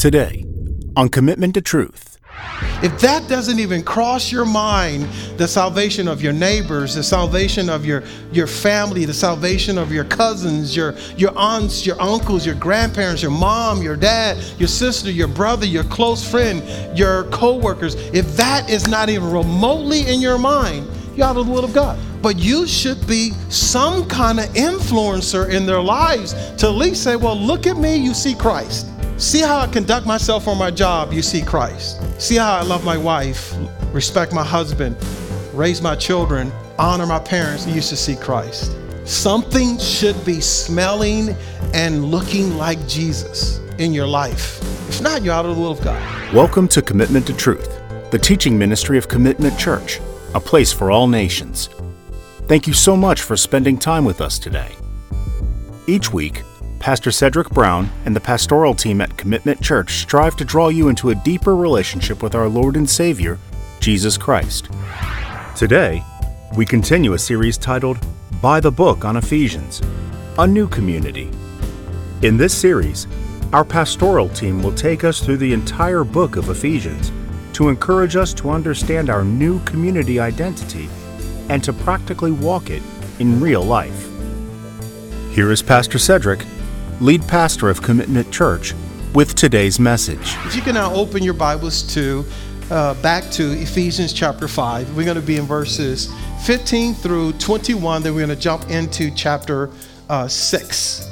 Today, on Commitment to Truth. If that doesn't even cross your mind, the salvation of your neighbors, the salvation of your, your family, the salvation of your cousins, your, your aunts, your uncles, your grandparents, your mom, your dad, your sister, your brother, your close friend, your co-workers, if that is not even remotely in your mind, you're out of the will of God. But you should be some kind of influencer in their lives to at least say, well, look at me, you see Christ. See how I conduct myself on my job, you see Christ. See how I love my wife, respect my husband, raise my children, honor my parents, you should see Christ. Something should be smelling and looking like Jesus in your life. If not, you're out of the will of God. Welcome to Commitment to Truth, the teaching ministry of Commitment Church, a place for all nations. Thank you so much for spending time with us today. Each week, Pastor Cedrick Brown and the pastoral team at Commitment Church strive to draw you into a deeper relationship with our Lord and Savior, Jesus Christ. Today, we continue a series titled By the Book on Ephesians, a new community. In this series, our pastoral team will take us through the entire book of Ephesians to encourage us to understand our new community identity and to practically walk it in real life. Here is Pastor Cedrick lead pastor of Commitment Church, with today's message. If you can now open your Bibles to uh, back to Ephesians chapter 5, we're going to be in verses 15 through 21, then we're going to jump into chapter uh, 6.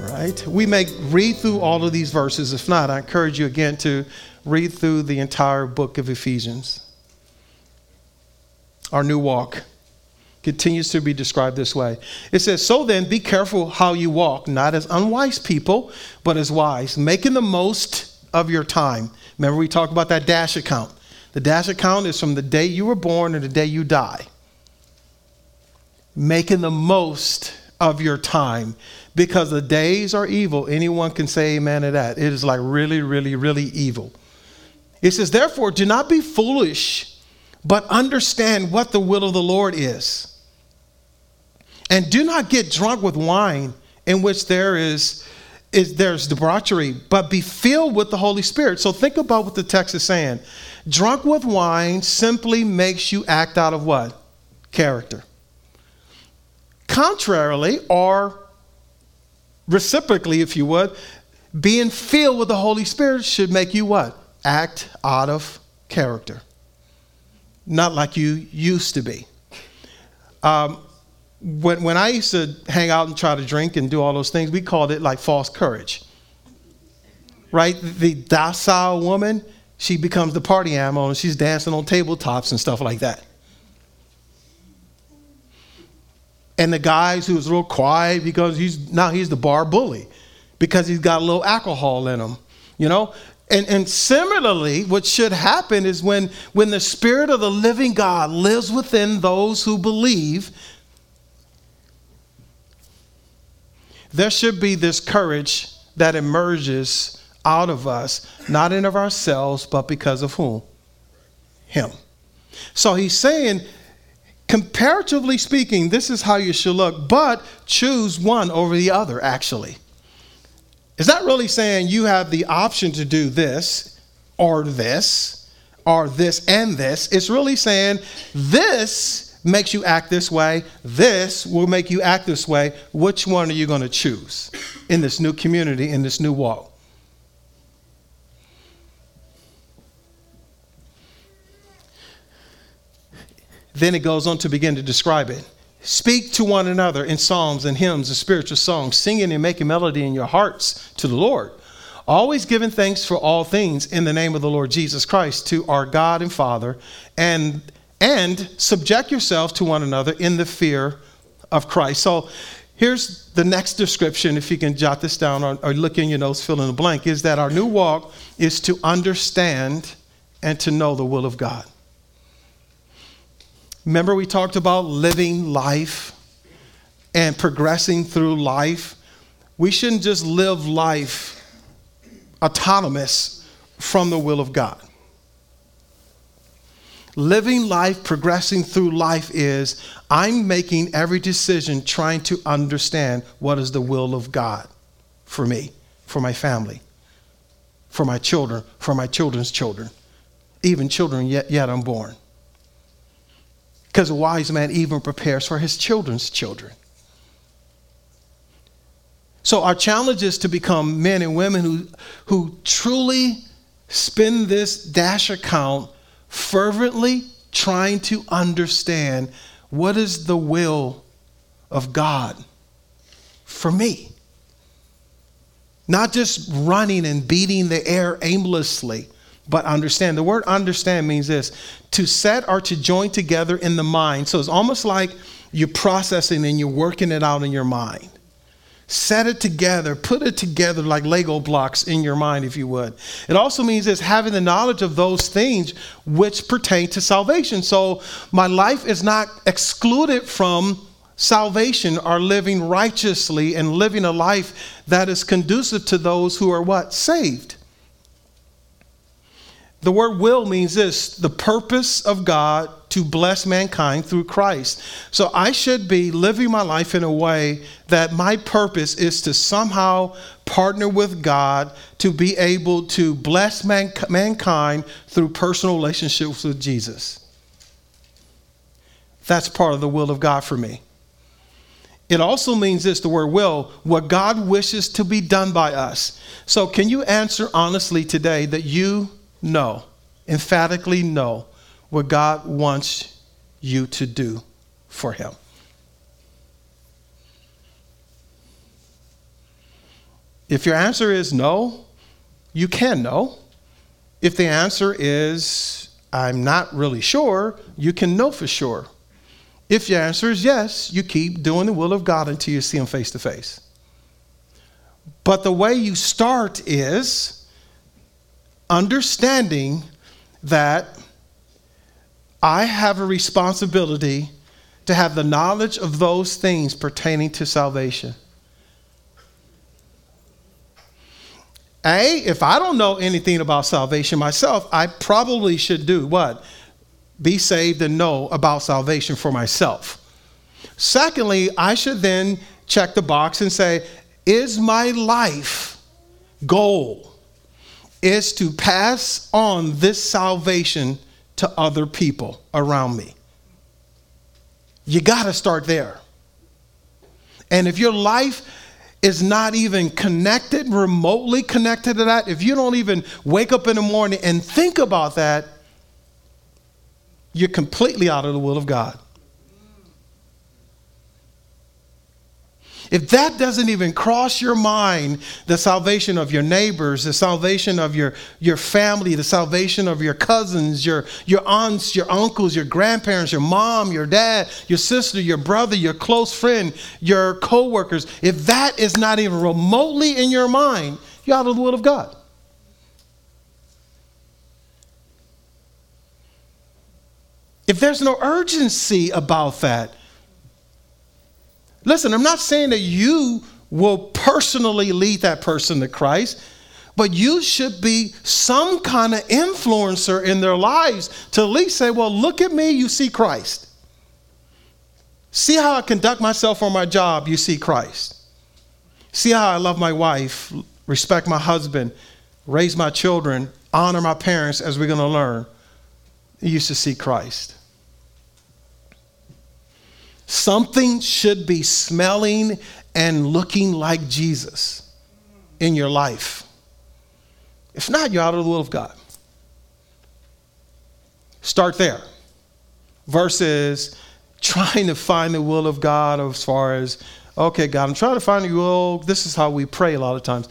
Right? We may read through all of these verses. If not, I encourage you again to read through the entire book of Ephesians. Our new walk continues to be described this way. It says, So then, be careful how you walk, not as unwise people, but as wise, making the most of your time. Remember, we talked about that dash account. The dash account is from the day you were born to the day you die. Making the most of your time because the days are evil. Anyone can say amen to that. It is like really, really, really evil. It says, Therefore, do not be foolish, but understand what the will of the Lord is. And do not get drunk with wine in which there is, is there's debauchery, but be filled with the Holy Spirit. So think about what the text is saying. Drunk with wine simply makes you act out of what? Character. Contrarily, or reciprocally, if you would, being filled with the Holy Spirit should make you what? Act out of character. Not like you used to be. Um, when, when I used to hang out and try to drink and do all those things, we called it like false courage. Right? The docile woman, she becomes the party animal and she's dancing on tabletops and stuff like that. And the guys who's real quiet because he's now he's the bar bully because he's got a little alcohol in him, you know? And, and similarly, what should happen is when, when the Spirit of the living God lives within those who believe, there should be this courage that emerges out of us, not in of ourselves, but because of whom? Him. So he's saying, comparatively speaking, this is how you should look, but choose one over the other, actually. Is that really saying you have the option to do this or this or this and this? It's really saying this makes you act this way, this will make you act this way. Which one are you going to choose in this new community, in this new walk? Then it goes on to begin to describe it. Speak to one another in psalms and hymns and spiritual songs, singing and making melody in your hearts to the Lord. Always giving thanks for all things in the name of the Lord Jesus Christ to our God and Father, and and subject yourself to one another in the fear of Christ. So here's the next description, if you can jot this down or, or look in your notes, fill in the blank, is that our new walk is to understand and to know the will of God. Remember, we talked about living life and progressing through life. We shouldn't just live life autonomous from the will of God living life, progressing through life is I'm making every decision trying to understand what is the will of God for me, for my family, for my children, for my children's children, even children yet, yet unborn. Because a wise man even prepares for his children's children. So, our challenge is to become men and women who, who truly spend this dash account fervently trying to understand what is the will of God for me. Not just running and beating the air aimlessly, but understand. The word understand means this to set or to join together in the mind. So it's almost like you're processing and you're working it out in your mind. Set it together, put it together like Lego blocks in your mind, if you would. It also means this having the knowledge of those things which pertain to salvation. So my life is not excluded from salvation or living righteously and living a life that is conducive to those who are what? Saved. The word will means this the purpose of God to bless mankind through Christ. So I should be living my life in a way that my purpose is to somehow partner with God to be able to bless man- mankind through personal relationships with Jesus. That's part of the will of God for me. It also means this the word will, what God wishes to be done by us. So, can you answer honestly today that you know, emphatically no. what God wants you to do for Him? If your answer is no, you can know. If the answer is I'm not really sure, you can know for sure. If your answer is yes, you keep doing the will of God until you see Him face to face. But the way you start is understanding that I have a responsibility to have the knowledge of those things pertaining to salvation. A, if I don't know anything about salvation myself, I probably should do what? Be saved and know about salvation for myself. Secondly, I should then check the box and say, is my life goal is to pass on this salvation to other people around me. You got to start there. And if your life is not even connected, remotely connected to that, if you don't even wake up in the morning and think about that, you're completely out of the will of God. If that doesn't even cross your mind, the salvation of your neighbors, the salvation of your, your family, the salvation of your cousins, your, your aunts, your uncles, your grandparents, your mom, your dad, your sister, your brother, your close friend, your coworkers, if that is not even remotely in your mind, you're out of the will of God. If there's no urgency about that, Listen, I'm not saying that you will personally lead that person to Christ, but you should be some kind of influencer in their lives to at least say, well, look at me, you see Christ. See how I conduct myself on my job, you see Christ. See how I love my wife, respect my husband, raise my children, honor my parents, as we're going to learn. You used to see Christ. Something should be smelling and looking like Jesus in your life. If not, you're out of the will of God. Start there. Versus trying to find the will of God as far as, okay, God, I'm trying to find the will. This is how we pray a lot of times.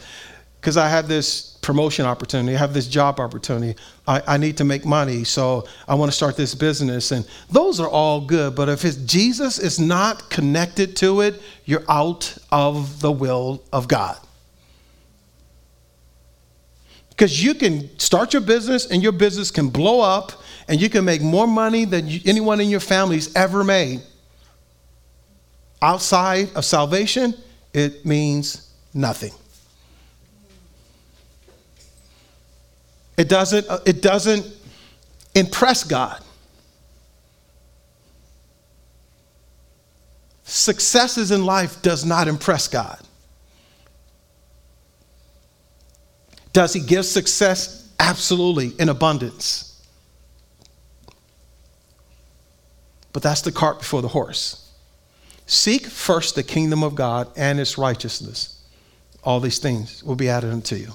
Because I have this promotion opportunity, I have this job opportunity, I, I need to make money, so I want to start this business. And those are all good, but if Jesus is not connected to it, you're out of the will of God. Because you can start your business and your business can blow up and you can make more money than anyone in your family's ever made. Outside of salvation, it means nothing. It doesn't, uh, it doesn't impress God. Successes in life does not impress God. Does he give success? Absolutely, in abundance. But that's the cart before the horse. Seek first the kingdom of God and its righteousness. All these things will be added unto you.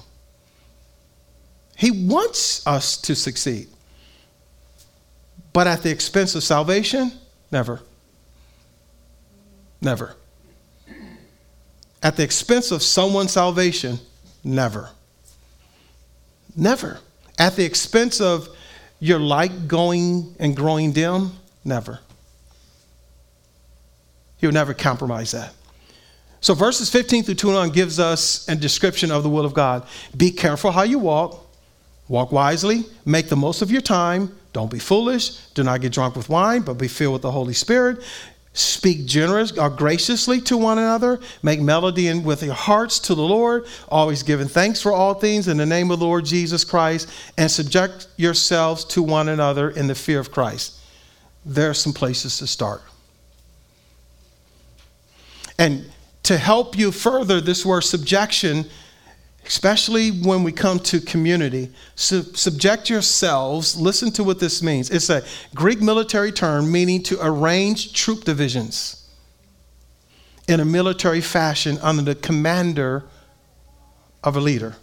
He wants us to succeed. But at the expense of salvation? Never. Never. At the expense of someone's salvation? Never. Never. At the expense of your light going and growing dim? Never. He would never compromise that. So verses 15 through 21 gives us a description of the will of God. Be careful how you walk. Walk wisely. Make the most of your time. Don't be foolish. Do not get drunk with wine, but be filled with the Holy Spirit. Speak generous or graciously to one another. Make melody in, with your hearts to the Lord, always giving thanks for all things in the name of the Lord Jesus Christ, and subject yourselves to one another in the fear of Christ. There are some places to start. And to help you further, this word subjection especially when we come to community, sub- subject yourselves. Listen to what this means. It's a Greek military term meaning to arrange troop divisions in a military fashion under the commander of a leader.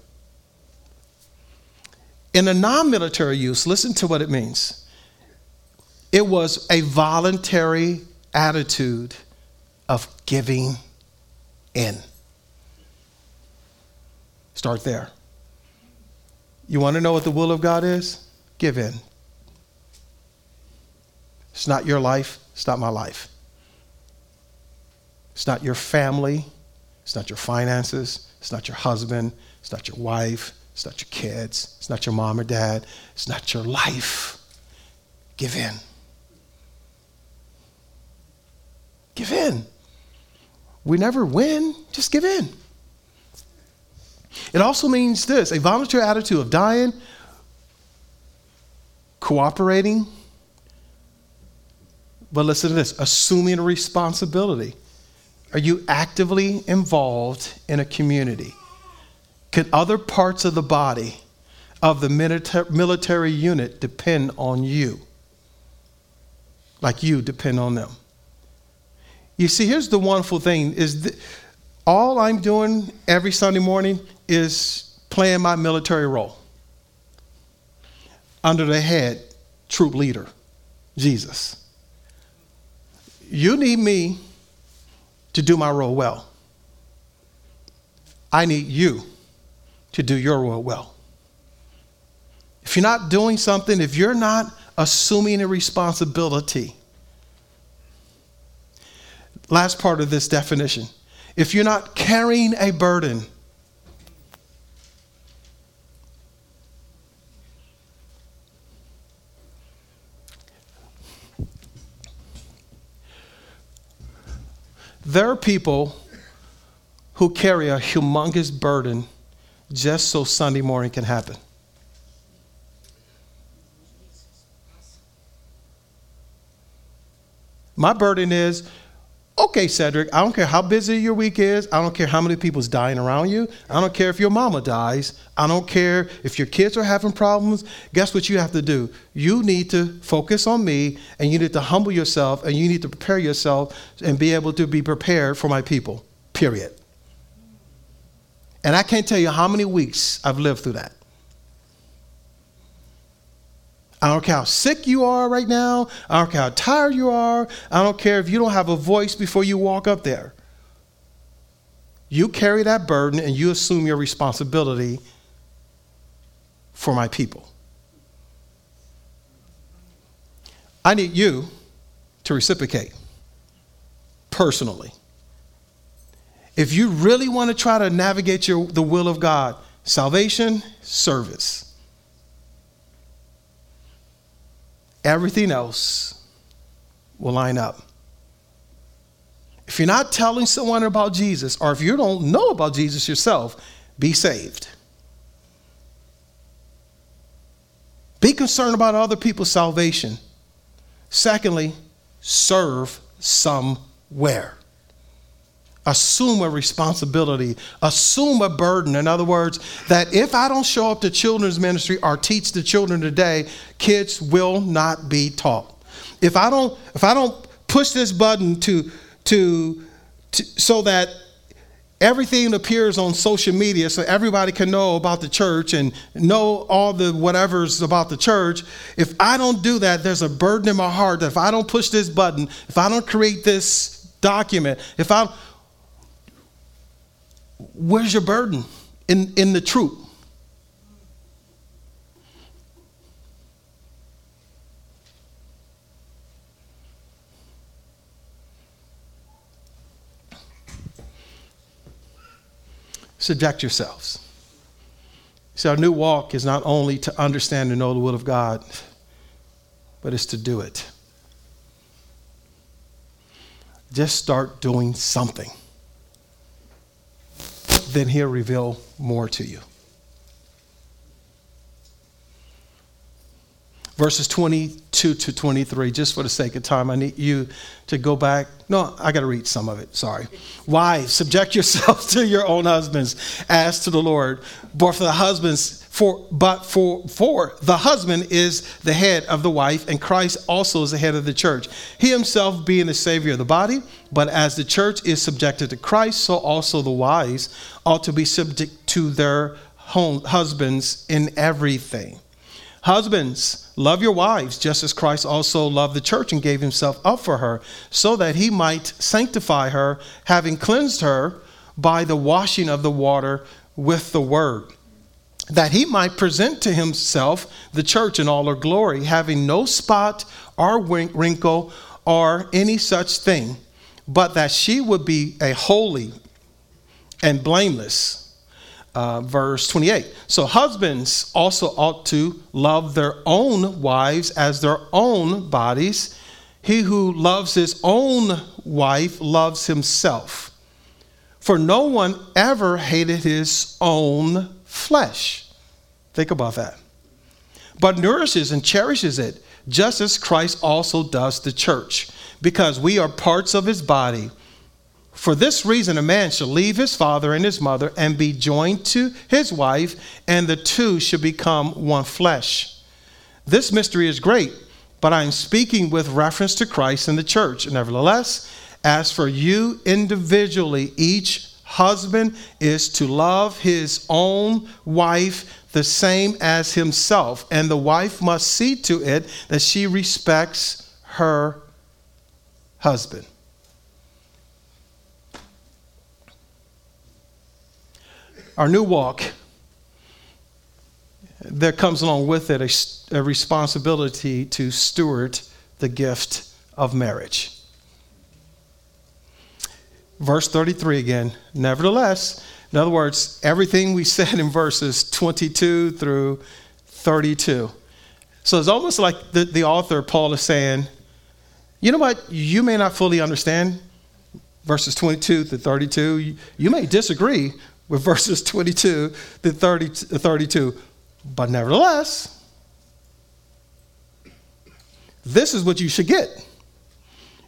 In a non military use, listen to what it means. It was a voluntary attitude of giving in. Start there. You want to know what the will of God is? Give in. It's not your life, it's not my life. It's not your family, it's not your finances, it's not your husband, it's not your wife, it's not your kids, it's not your mom or dad, it's not your life. Give in. Give in. We never win, just give in. It also means this a voluntary attitude of dying, cooperating, but listen to this assuming a responsibility. Are you actively involved in a community? Can other parts of the body of the military unit depend on you? Like you depend on them. You see, here's the wonderful thing is all I'm doing every Sunday morning is playing my military role under the head troop leader, Jesus. You need me to do my role well. I need you to do your role well. If you're not doing something, if you're not assuming a responsibility, last part of this definition, if you're not carrying a burden, There are people who carry a humongous burden just so Sunday morning can happen. My burden is Okay, Cedrick, I don't care how busy your week is. I don't care how many people's dying around you. I don't care if your mama dies. I don't care if your kids are having problems. Guess what you have to do? You need to focus on me and you need to humble yourself and you need to prepare yourself and be able to be prepared for my people, period. And I can't tell you how many weeks I've lived through that. I don't care how sick you are right now. I don't care how tired you are. I don't care if you don't have a voice before you walk up there. You carry that burden and you assume your responsibility for my people. I need you to reciprocate personally. If you really want to try to navigate your, the will of God, salvation, service. Everything else will line up. If you're not telling someone about Jesus, or if you don't know about Jesus yourself, be saved. Be concerned about other people's salvation. Secondly, serve somewhere. Assume a responsibility, assume a burden. In other words, that if I don't show up to children's ministry or teach the children today, kids will not be taught. If I don't, if I don't push this button to, to, to so that everything appears on social media so everybody can know about the church and know all the whatever's about the church. If I don't do that, there's a burden in my heart that if I don't push this button, if I don't create this document, if I where's your burden in, in the truth? subject yourselves. See, our new walk is not only to understand and know the will of God, but it's to do it. Just start doing something. Then He'll reveal more to you. Verses 22 to 23, just for the sake of time, I need you to go back. No, I got to read some of it. Sorry. Wives, subject yourselves to your own husbands as to the Lord. But for the husbands, for but for for the husband is the head of the wife, and Christ also is the head of the church. He himself being the savior of the body. But as the church is subjected to Christ, so also the wives ought to be subject to their home, husbands in everything. Husbands, love your wives, just as Christ also loved the church and gave himself up for her, so that he might sanctify her, having cleansed her by the washing of the water with the word, that he might present to himself the church in all her glory, having no spot or wrinkle or any such thing, but that she would be a holy and blameless uh, verse 28. So, husbands also ought to love their own wives as their own bodies. He who loves his own wife loves himself. For no one ever hated his own flesh. Think about that. But nourishes and cherishes it, just as Christ also does the church, because we are parts of his body. For this reason, a man shall leave his father and his mother and be joined to his wife, and the two shall become one flesh. This mystery is great, but I am speaking with reference to Christ and the church. Nevertheless, as for you individually, each husband is to love his own wife the same as himself, and the wife must see to it that she respects her husband. Our new walk, there comes along with it a, a responsibility to steward the gift of marriage. Verse 33 again. Nevertheless, in other words, everything we said in verses 22 through 32. So it's almost like the, the author, Paul, is saying, you know what? You may not fully understand verses 22 to 32. You, you may disagree with verses 22 to 30, 32. But nevertheless, this is what you should get.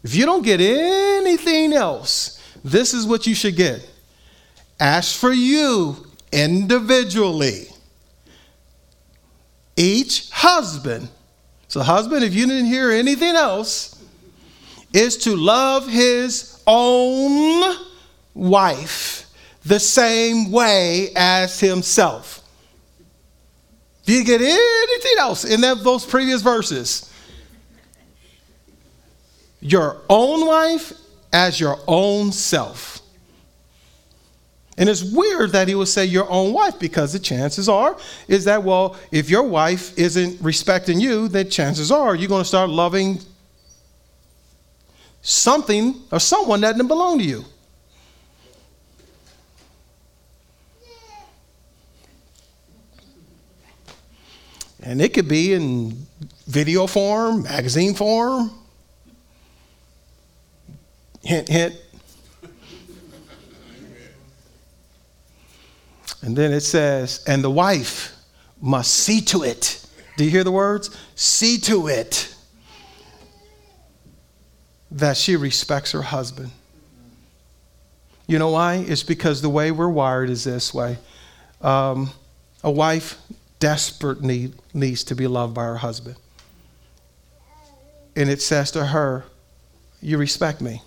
If you don't get anything else, this is what you should get. As for you individually, each husband, so husband, if you didn't hear anything else, is to love his own wife the same way as himself. Do you get anything else in that, those previous verses? Your own wife as your own self. And it's weird that he would say your own wife because the chances are is that, well, if your wife isn't respecting you, then chances are you're going to start loving something or someone that doesn't belong to you. And it could be in video form, magazine form. Hint, hint. And then it says, and the wife must see to it. Do you hear the words? See to it that she respects her husband. You know why? It's because the way we're wired is this way. Um, a wife desperately needs to be loved by her husband. And it says to her, You respect me.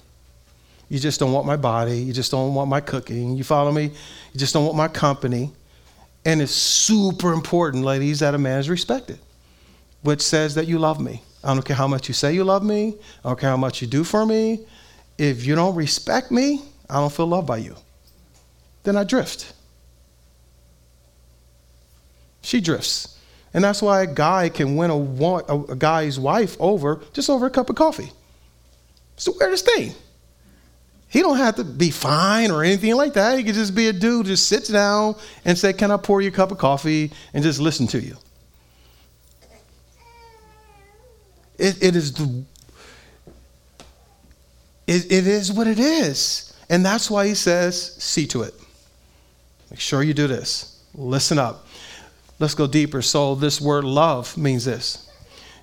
You just don't want my body. You just don't want my cooking. You follow me? You just don't want my company. And it's super important, ladies, that a man is respected, which says that you love me. I don't care how much you say you love me. I don't care how much you do for me. If you don't respect me, I don't feel loved by you. Then I drift. She drifts. And that's why a guy can win a, a, guy's wife over just over a cup of coffee. It's the weirdest thing. He don't have to be fine or anything like that. He could just be a dude, just sits down and say, Can I pour you a cup of coffee and just listen to you? It, it is the it, it is what it is. And that's why he says, see to it. Make sure you do this. Listen up. Let's go deeper. So, this word love means this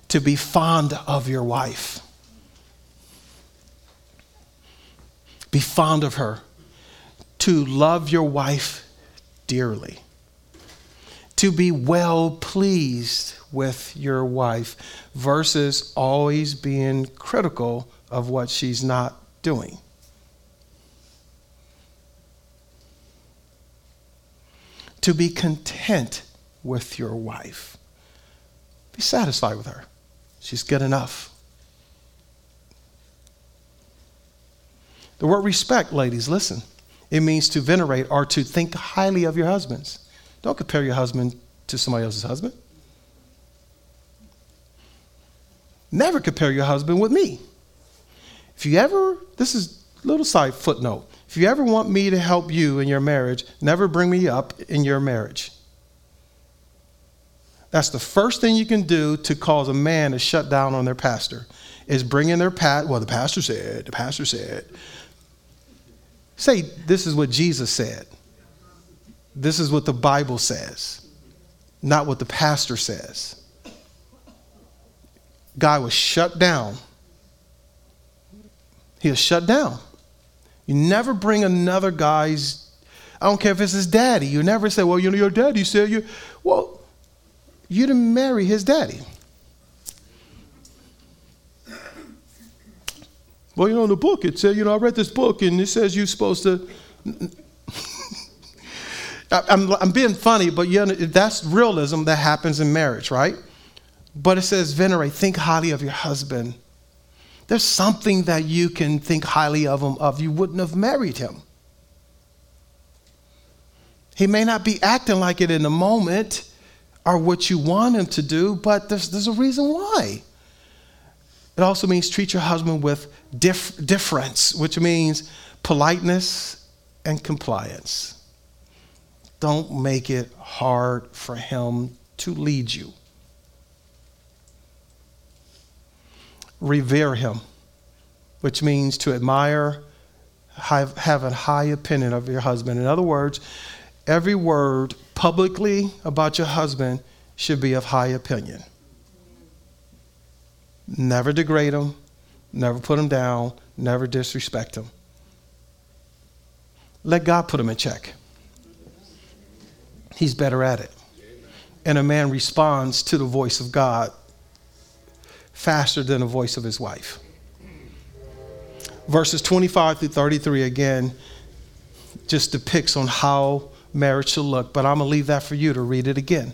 to be fond of your wife. Be fond of her. To love your wife dearly. To be well pleased with your wife versus always being critical of what she's not doing. To be content with your wife. Be satisfied with her. She's good enough. The word respect, ladies, listen. It means to venerate or to think highly of your husbands. Don't compare your husband to somebody else's husband. Never compare your husband with me. If you ever, this is a little side footnote. If you ever want me to help you in your marriage, never bring me up in your marriage. That's the first thing you can do to cause a man to shut down on their pastor is bring in their pat. Well, the pastor said. The pastor said. Say this is what Jesus said. This is what the Bible says, not what the pastor says. Guy was shut down. He was shut down. You never bring another guy's, I don't care if it's his daddy. You never say, well, you know, your daddy said you, well, you didn't marry his daddy. Well, you know, in the book, it said, you know, I read this book and it says you're supposed to. I'm, I'm being funny, but you know, that's realism that happens in marriage, right? But it says, venerate, think highly of your husband. There's something that you can think highly of him of. You wouldn't have married him. He may not be acting like it in the moment or what you want him to do, but there's, there's a reason why. It also means treat your husband with dif- difference, which means politeness and compliance. Don't make it hard for him to lead you. revere him, which means to admire, have, have a high opinion of your husband. In other words, every word publicly about your husband should be of high opinion. Never degrade him, never put him down, never disrespect him. Let God put him in check. He's better at it. And a man responds to the voice of God faster than the voice of his wife. Verses 25 through 33 again just depicts on how marriage should look, but I'm going to leave that for you to read it again.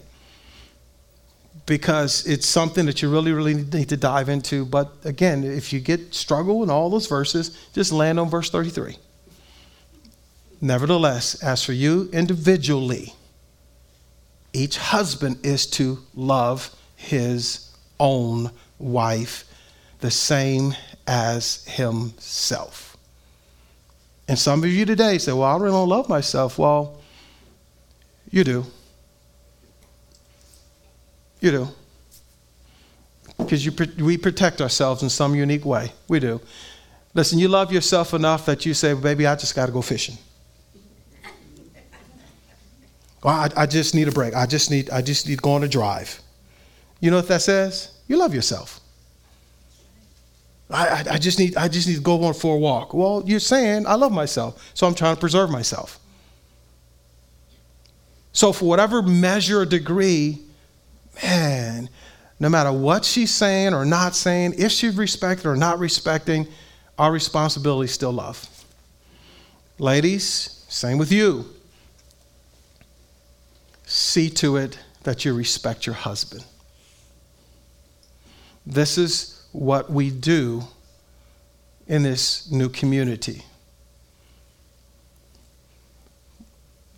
Because it's something that you really, really need to dive into. But again, if you get struggle in all those verses, just land on verse 33. Nevertheless, as for you individually, each husband is to love his own wife the same as himself. And some of you today say, Well, I really don't love myself. Well, you do. You do. Because we protect ourselves in some unique way. We do. Listen, you love yourself enough that you say, Baby, I just got to go fishing. Well, I, I, just need a break. I just need, I just need to go on a drive. You know what that says? You love yourself. I, I, I just need I just need to go on for a walk. Well, you're saying I love myself, so I'm trying to preserve myself. So for whatever measure or degree, man, no matter what she's saying or not saying, if she's respected or not respecting, our responsibility is still love. Ladies, same with you. See to it that you respect your husband. This is what we do in this new community.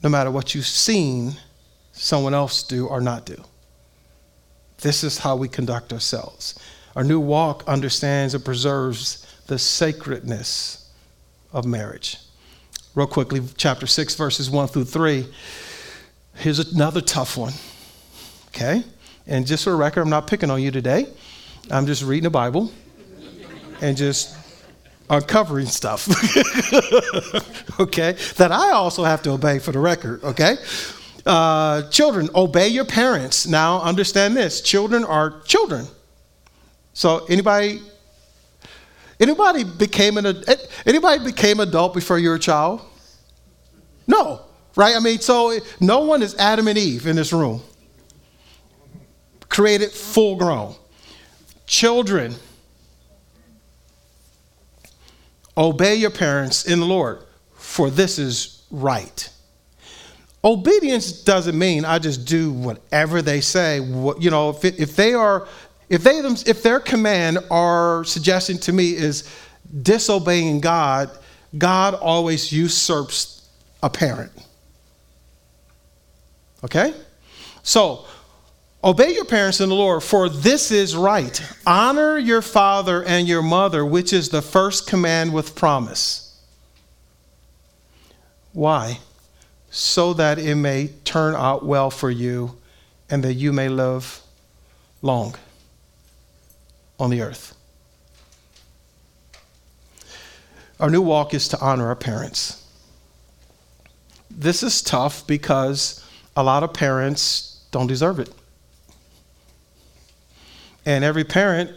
No matter what you've seen someone else do or not do. This is how we conduct ourselves. Our new walk understands and preserves the sacredness of marriage. Real quickly, chapter 6, verses 1 through 3. Here's another tough one. Okay? And just for a record, I'm not picking on you today. I'm just reading the Bible and just uncovering stuff. okay? That I also have to obey for the record. Okay? Uh, children, obey your parents. Now, understand this children are children. So, anybody. Anybody became an anybody became adult before you were a child? No, right? I mean, so no one is Adam and Eve in this room. Created full grown. Children, obey your parents in the Lord, for this is right. Obedience doesn't mean I just do whatever they say. You know, if, it, if they are, if they if their command or suggestion to me is disobeying God, God always usurps a parent. Okay? So, obey your parents in the Lord, for this is right. Honor your father and your mother, which is the first command with promise. Why? so that it may turn out well for you and that you may live long on the earth. Our new walk is to honor our parents. This is tough because a lot of parents don't deserve it. And every parent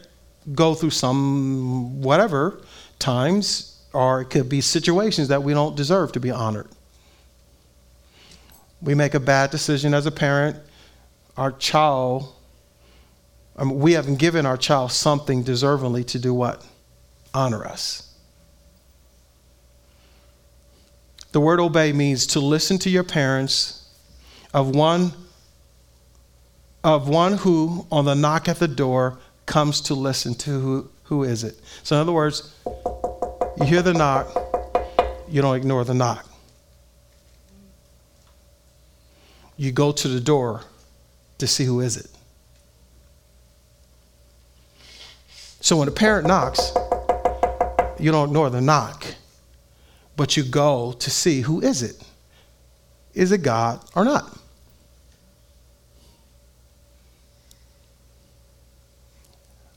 go through some whatever times or it could be situations that we don't deserve to be honored we make a bad decision as a parent, our child, I mean, we haven't given our child something deservingly to do what? Honor us. The word obey means to listen to your parents of one of one who on the knock at the door comes to listen to who, who is it. So in other words, you hear the knock, you don't ignore the knock. you go to the door to see who is it. So when a parent knocks, you don't ignore the knock, but you go to see who is it. Is it God or not?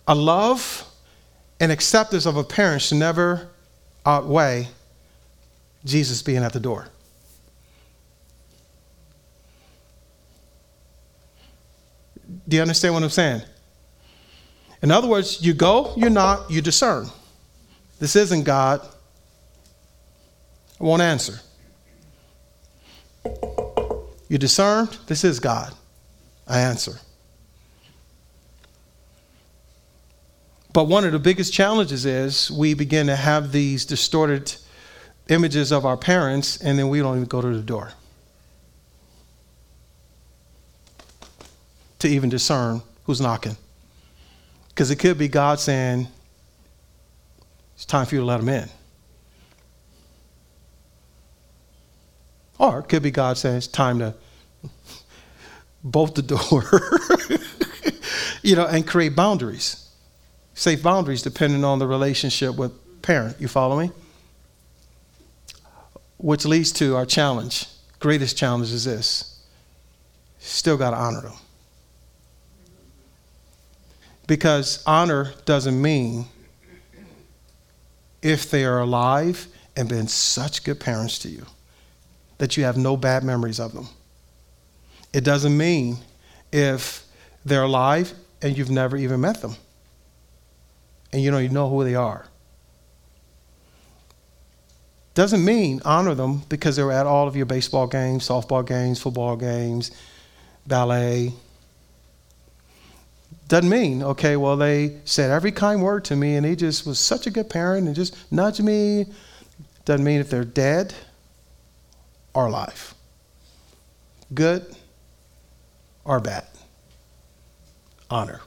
A love and acceptance of a parent should never outweigh Jesus being at the door. Do you understand what I'm saying? In other words, you go, you knock, you discern. This isn't God. I won't answer. You discern, this is God. I answer. But one of the biggest challenges is we begin to have these distorted images of our parents, and then we don't even go to the door. to even discern who's knocking. Because it could be God saying, it's time for you to let them in. Or it could be God saying, it's time to bolt the door, you know, and create boundaries, safe boundaries depending on the relationship with parent. You follow me? Which leads to our challenge. Greatest challenge is this still got to honor them. Because honor doesn't mean if they are alive and been such good parents to you that you have no bad memories of them. It doesn't mean if they're alive and you've never even met them and you don't even know who they are. Doesn't mean honor them because they were at all of your baseball games, softball games, football games, ballet. Doesn't mean, okay, well, they said every kind word to me and he just was such a good parent and just nudged me. Doesn't mean if they're dead or alive, good or bad. Honor.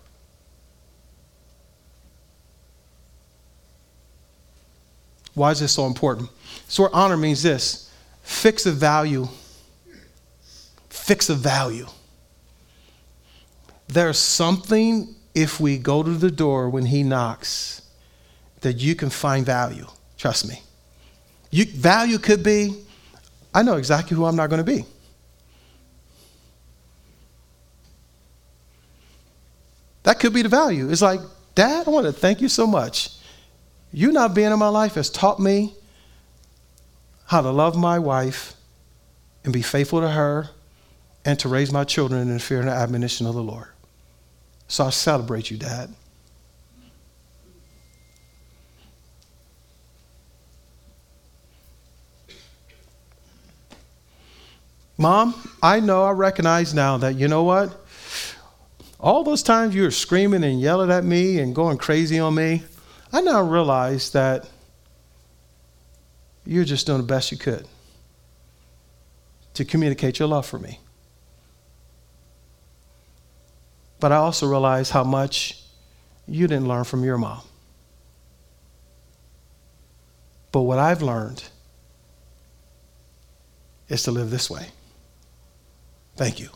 Why is this so important? So, honor means this fix a value. Fix a value. There's something, if we go to the door when he knocks, that you can find value. Trust me. You, value could be I know exactly who I'm not going to be. That could be the value. It's like, Dad, I want to thank you so much. You not being in my life has taught me how to love my wife and be faithful to her and to raise my children in the fear and the admonition of the Lord. So I celebrate you, Dad. Mom, I know, I recognize now that, you know what? All those times you were screaming and yelling at me and going crazy on me, I now realize that you're just doing the best you could to communicate your love for me. But I also realize how much you didn't learn from your mom. But what I've learned is to live this way. Thank you.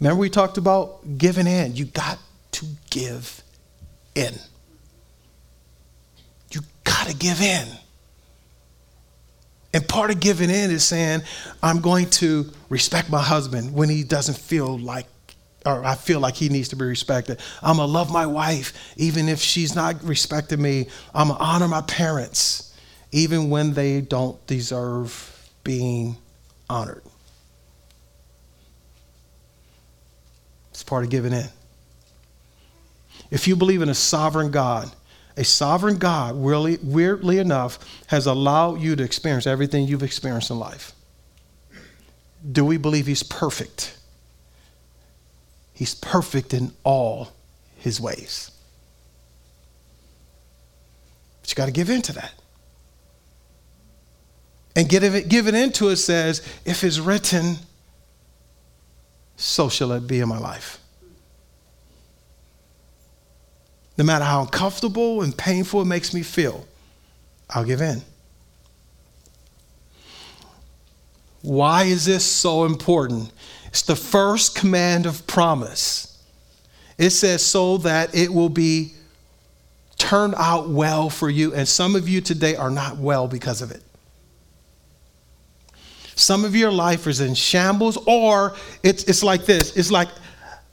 Remember, we talked about giving in. You got to give in. You got to give in. And part of giving in is saying, I'm going to respect my husband when he doesn't feel like, or I feel like he needs to be respected. I'm going to love my wife even if she's not respecting me. I'm going to honor my parents even when they don't deserve being honored. It's part of giving in. If you believe in a sovereign God, a sovereign God, really, weirdly enough, has allowed you to experience everything you've experienced in life. Do we believe He's perfect? He's perfect in all His ways. But you got to give in to that. And give it, give it into it says, if it's written, so shall it be in my life. No matter how uncomfortable and painful it makes me feel, I'll give in. Why is this so important? It's the first command of promise. It says, so that it will be turned out well for you. And some of you today are not well because of it. Some of your life is in shambles, or it's, it's like this it's like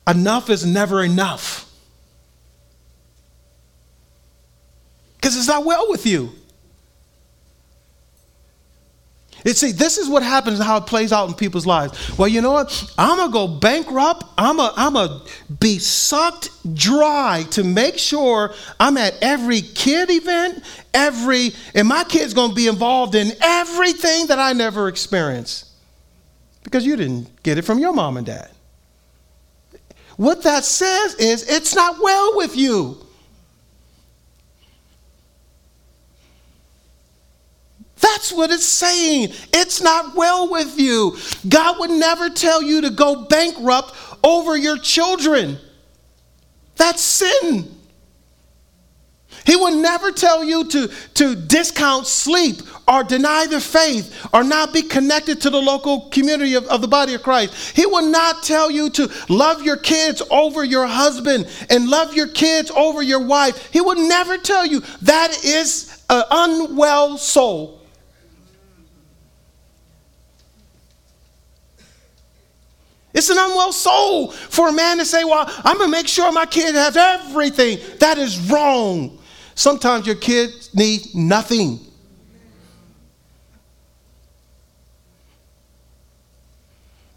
enough is never enough. Because it's not well with you. It, see, this is what happens and how it plays out in people's lives. Well, you know what? I'm going to go bankrupt. I'm going I'm to be sucked dry to make sure I'm at every kid event, every, and my kid's going to be involved in everything that I never experienced because you didn't get it from your mom and dad. What that says is it's not well with you. That's what it's saying. It's not well with you. God would never tell you to go bankrupt over your children. That's sin. He would never tell you to, to discount sleep or deny the faith or not be connected to the local community of, of the body of Christ. He will not tell you to love your kids over your husband and love your kids over your wife. He would never tell you that is an unwell soul. It's an unwell soul for a man to say, Well, I'm going to make sure my kid has everything. That is wrong. Sometimes your kids need nothing.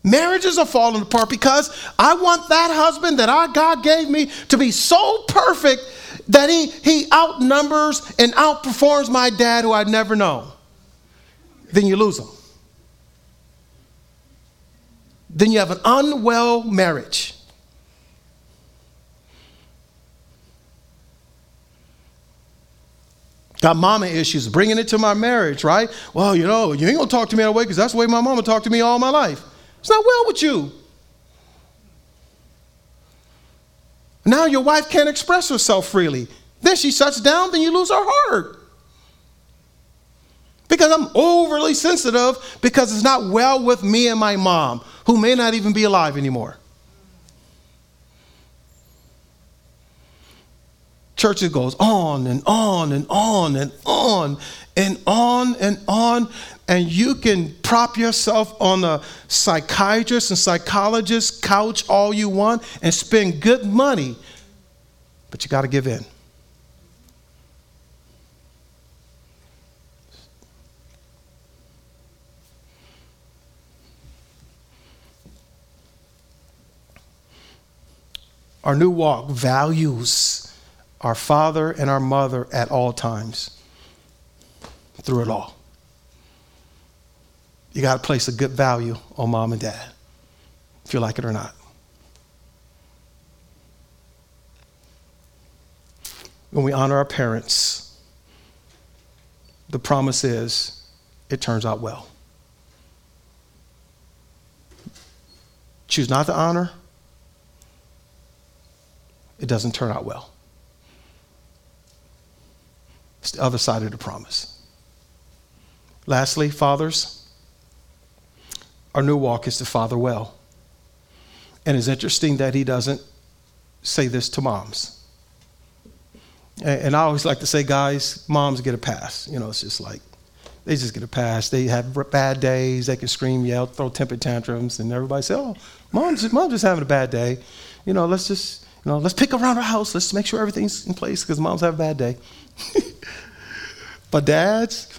Marriages are falling apart because I want that husband that our God gave me to be so perfect that he, he outnumbers and outperforms my dad who I'd never known. Then you lose him. Then you have an unwell marriage. Got mama issues, bringing it to my marriage, right? Well, you know, you ain't gonna talk to me that way because that's the way my mama talked to me all my life. It's not well with you. Now your wife can't express herself freely. Then she shuts down, then you lose her heart. Because I'm overly sensitive because it's not well with me and my mom, who may not even be alive anymore. church it goes on and on and on and on and on and on and you can prop yourself on a psychiatrist and psychologist couch all you want and spend good money but you got to give in our new walk values our father and our mother at all times, through it all. You got to place a good value on mom and dad, if you like it or not. When we honor our parents, the promise is it turns out well. Choose not to honor, it doesn't turn out well. It's the other side of the promise. Lastly, fathers, our new walk is to father well. And it's interesting that he doesn't say this to moms. And I always like to say, guys, moms get a pass. You know, it's just like they just get a pass. They have bad days. They can scream, yell, throw temper tantrums, and everybody say, "Oh, mom's mom's just having a bad day." You know, let's just you know, let's pick around our house. Let's make sure everything's in place because moms have a bad day. but dads,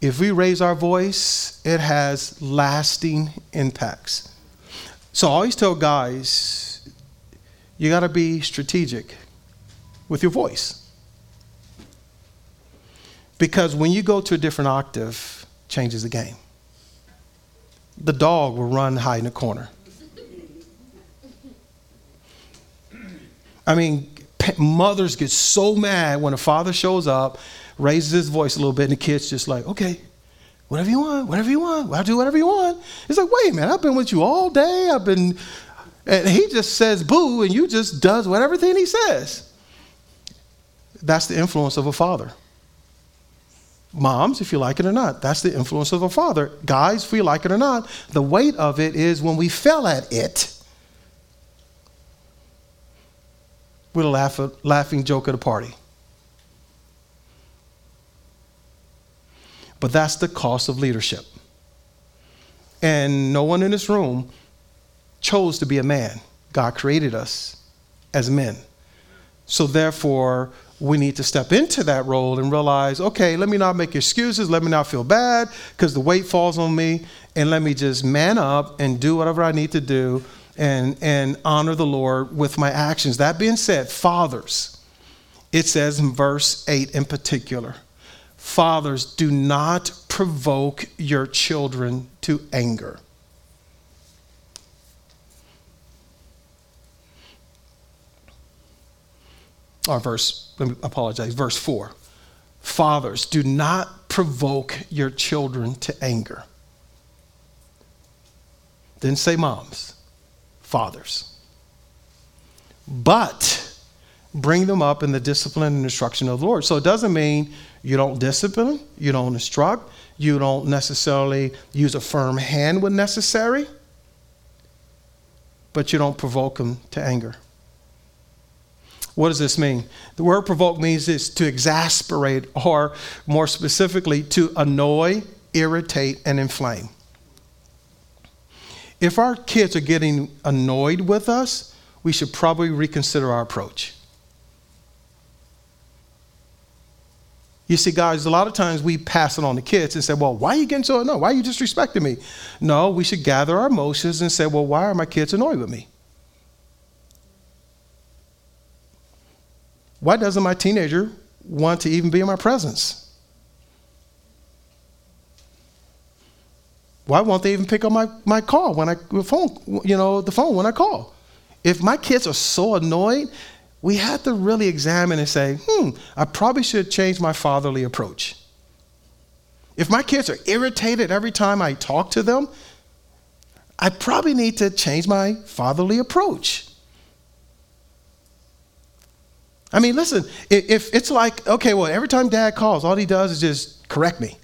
if we raise our voice, it has lasting impacts. So I always tell guys, you got to be strategic with your voice. Because when you go to a different octave, changes the game. The dog will run hide in the corner. I mean, mothers get so mad when a father shows up, raises his voice a little bit, and the kid's just like, okay, whatever you want, whatever you want, I'll do whatever you want. He's like, wait, man, I've been with you all day. I've been, and he just says boo, and you just does whatever thing he says. That's the influence of a father. Moms, if you like it or not, that's the influence of a father. Guys, if you like it or not, the weight of it is when we fell at it with a laugh, laughing joke at a party. But that's the cost of leadership. And no one in this room chose to be a man. God created us as men. So therefore, we need to step into that role and realize okay, let me not make excuses, let me not feel bad because the weight falls on me, and let me just man up and do whatever I need to do and, and honor the Lord with my actions. That being said, fathers, it says in verse 8 in particular, fathers, do not provoke your children to anger. Or verse, let me apologize, verse 4. Fathers, do not provoke your children to anger. Didn't say moms fathers. But bring them up in the discipline and instruction of the Lord. So it doesn't mean you don't discipline, you don't instruct, you don't necessarily use a firm hand when necessary, but you don't provoke them to anger. What does this mean? The word provoke means this to exasperate, or more specifically, to annoy, irritate, and inflame. If our kids are getting annoyed with us, we should probably reconsider our approach. You see, guys, a lot of times we pass it on to kids and say, Well, why are you getting so annoyed? Why are you disrespecting me? No, we should gather our emotions and say, Well, why are my kids annoyed with me? Why doesn't my teenager want to even be in my presence? Why won't they even pick up my, my call when I phone, you know, the phone when I call? If my kids are so annoyed, we have to really examine and say, hmm, I probably should change my fatherly approach. If my kids are irritated every time I talk to them, I probably need to change my fatherly approach. I mean, listen, if it's like, okay, well, every time dad calls, all he does is just correct me.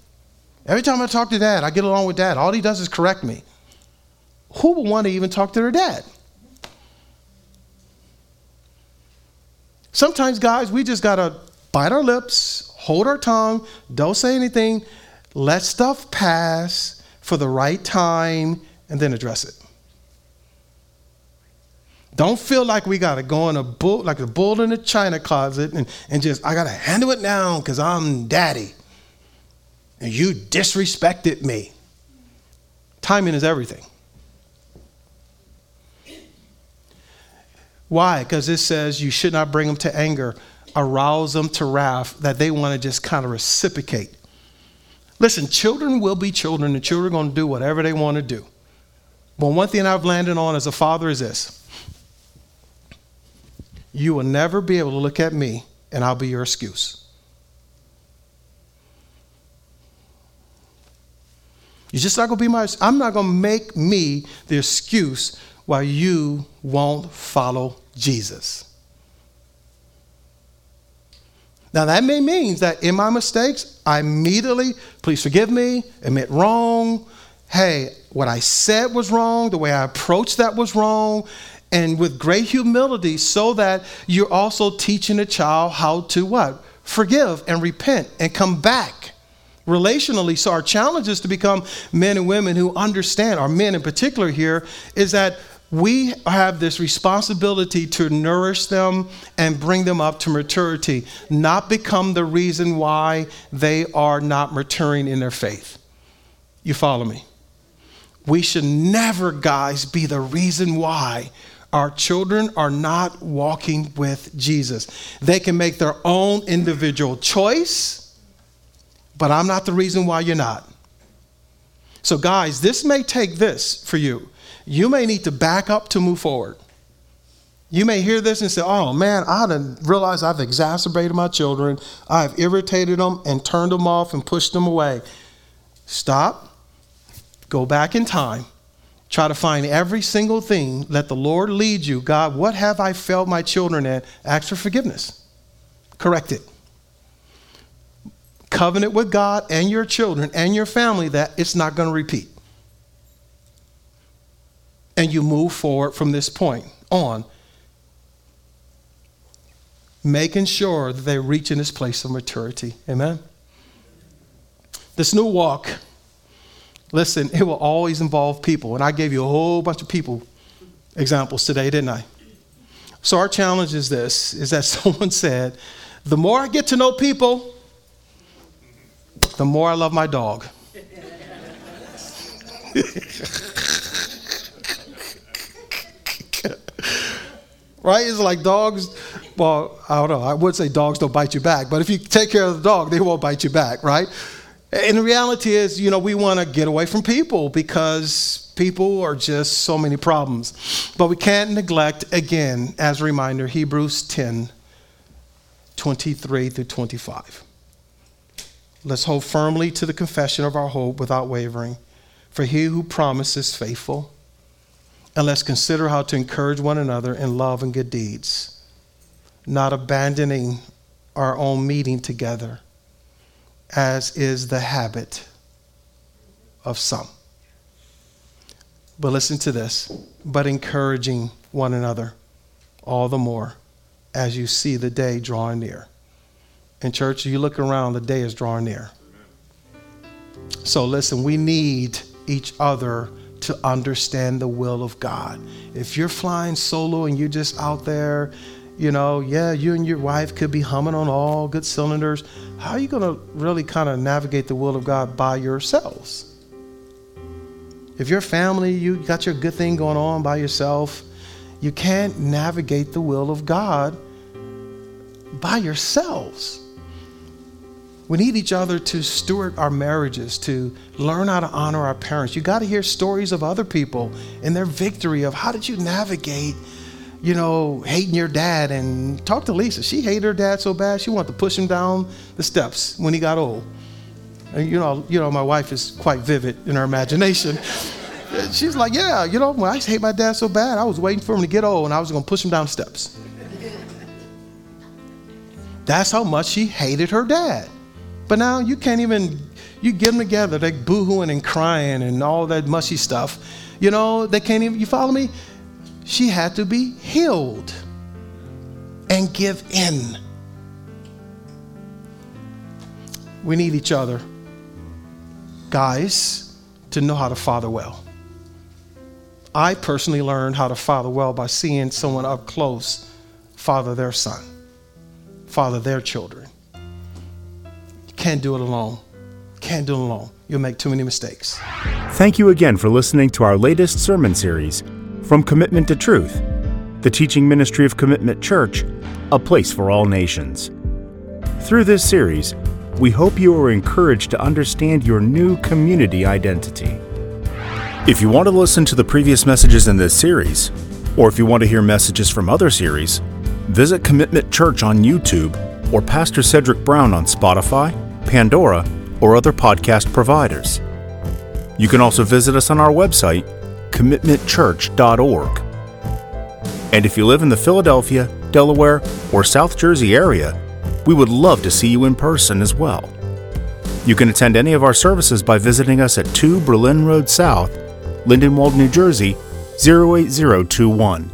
Every time I talk to dad, I get along with dad. All he does is correct me. Who would want to even talk to their dad? Sometimes, guys, we just got to bite our lips, hold our tongue, don't say anything, let stuff pass for the right time, and then address it. Don't feel like we got to go in a bull, like a bull in a china closet and, and just, I got to handle it now because I'm daddy. And you disrespected me. Timing is everything. Why? Because it says you should not bring them to anger, arouse them to wrath, that they want to just kind of reciprocate. Listen, children will be children, and children are going to do whatever they want to do. But one thing I've landed on as a father is this you will never be able to look at me and I'll be your excuse. You're just not going to be my, I'm not going to make me the excuse why you won't follow Jesus. Now, that may mean that in my mistakes, I immediately, please forgive me, admit wrong. Hey, what I said was wrong, the way I approached that was wrong, and with great humility so that you're also teaching a child how to what? Forgive and repent and come back relationally. So our challenge is to become men and women who understand, our men in particular here, is that we have this responsibility to nourish them and bring them up to maturity, not become the reason why they are not maturing in their faith. You follow me? We should never, guys, be the reason why our children are not walking with Jesus. They can make their own individual choice, but I'm not the reason why you're not. So, guys, this may take this for you. You may need to back up to move forward. You may hear this and say, Oh man, I didn't realize I've exacerbated my children. I've irritated them and turned them off and pushed them away. Stop, go back in time, Try to find every single thing. Let the Lord lead you. God, what have I failed my children at? Ask for forgiveness. Correct it. Covenant with God and your children and your family that it's not going to repeat. And you move forward from this point on, making sure that they reach in this place of maturity. Amen. This new walk Listen, it will always involve people. And I gave you a whole bunch of people examples today, didn't I? So our challenge is this is that someone said, the more I get to know people, the more I love my dog. right? It's like dogs. Well, I don't know. I would say dogs don't bite you back, but if you take care of the dog, they won't bite you back, right? And the reality is, you know, we want to get away from people because people are just so many problems. But we can't neglect, again, as a reminder, Hebrews 10 23 through 25. Let's hold firmly to the confession of our hope without wavering, for he who promises is faithful. And let's consider how to encourage one another in love and good deeds, not abandoning our own meeting together as is the habit of some. But listen to this, but encouraging one another all the more as you see the day drawing near. In church, you look around, the day is drawing near. So listen, we need each other to understand the will of God. If you're flying solo and you're just out there You know, yeah, you and your wife could be humming on all good cylinders. How are you going to really kind of navigate the will of God by yourselves? If your family, you got your good thing going on by yourself, you can't navigate the will of God by yourselves. We need each other to steward our marriages, to learn how to honor our parents. You got to hear stories of other people and their victory of how did you navigate, you know, hating your dad. And talk to Lisa. She hated her dad so bad she wanted to push him down the steps when he got old. And you know, you know, my wife is quite vivid in her imagination. She's like, yeah, you know, I hate my dad so bad, I was waiting for him to get old and I was going to push him down the steps. That's how much she hated her dad. But now you can't even, you get them together, they're boohooing and crying and all that mushy stuff. You know, they can't even, you follow me? She had to be healed and give in. We need each other, guys, to know how to father well. I personally learned how to father well by seeing someone up close father their son, father their children. Can't do it alone. Can't do it alone. You'll make too many mistakes. Thank you again for listening to our latest sermon series, From Commitment to Truth, the teaching ministry of Commitment Church, a place for all nations. Through this series, we hope you are encouraged to understand your new community identity. If you want to listen to the previous messages in this series, or if you want to hear messages from other series, visit Commitment Church on YouTube or Pastor Cedrick Brown on Spotify, Pandora, or other podcast providers. You can also visit us on our website, commitmentchurch.org. And if you live in the Philadelphia, Delaware, or South Jersey area, we would love to see you in person as well. You can attend any of our services by visiting us at 2 Berlin Road South, Lindenwold, New Jersey 08021.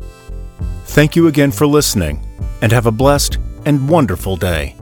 Thank you again for listening, and have a blessed and wonderful day.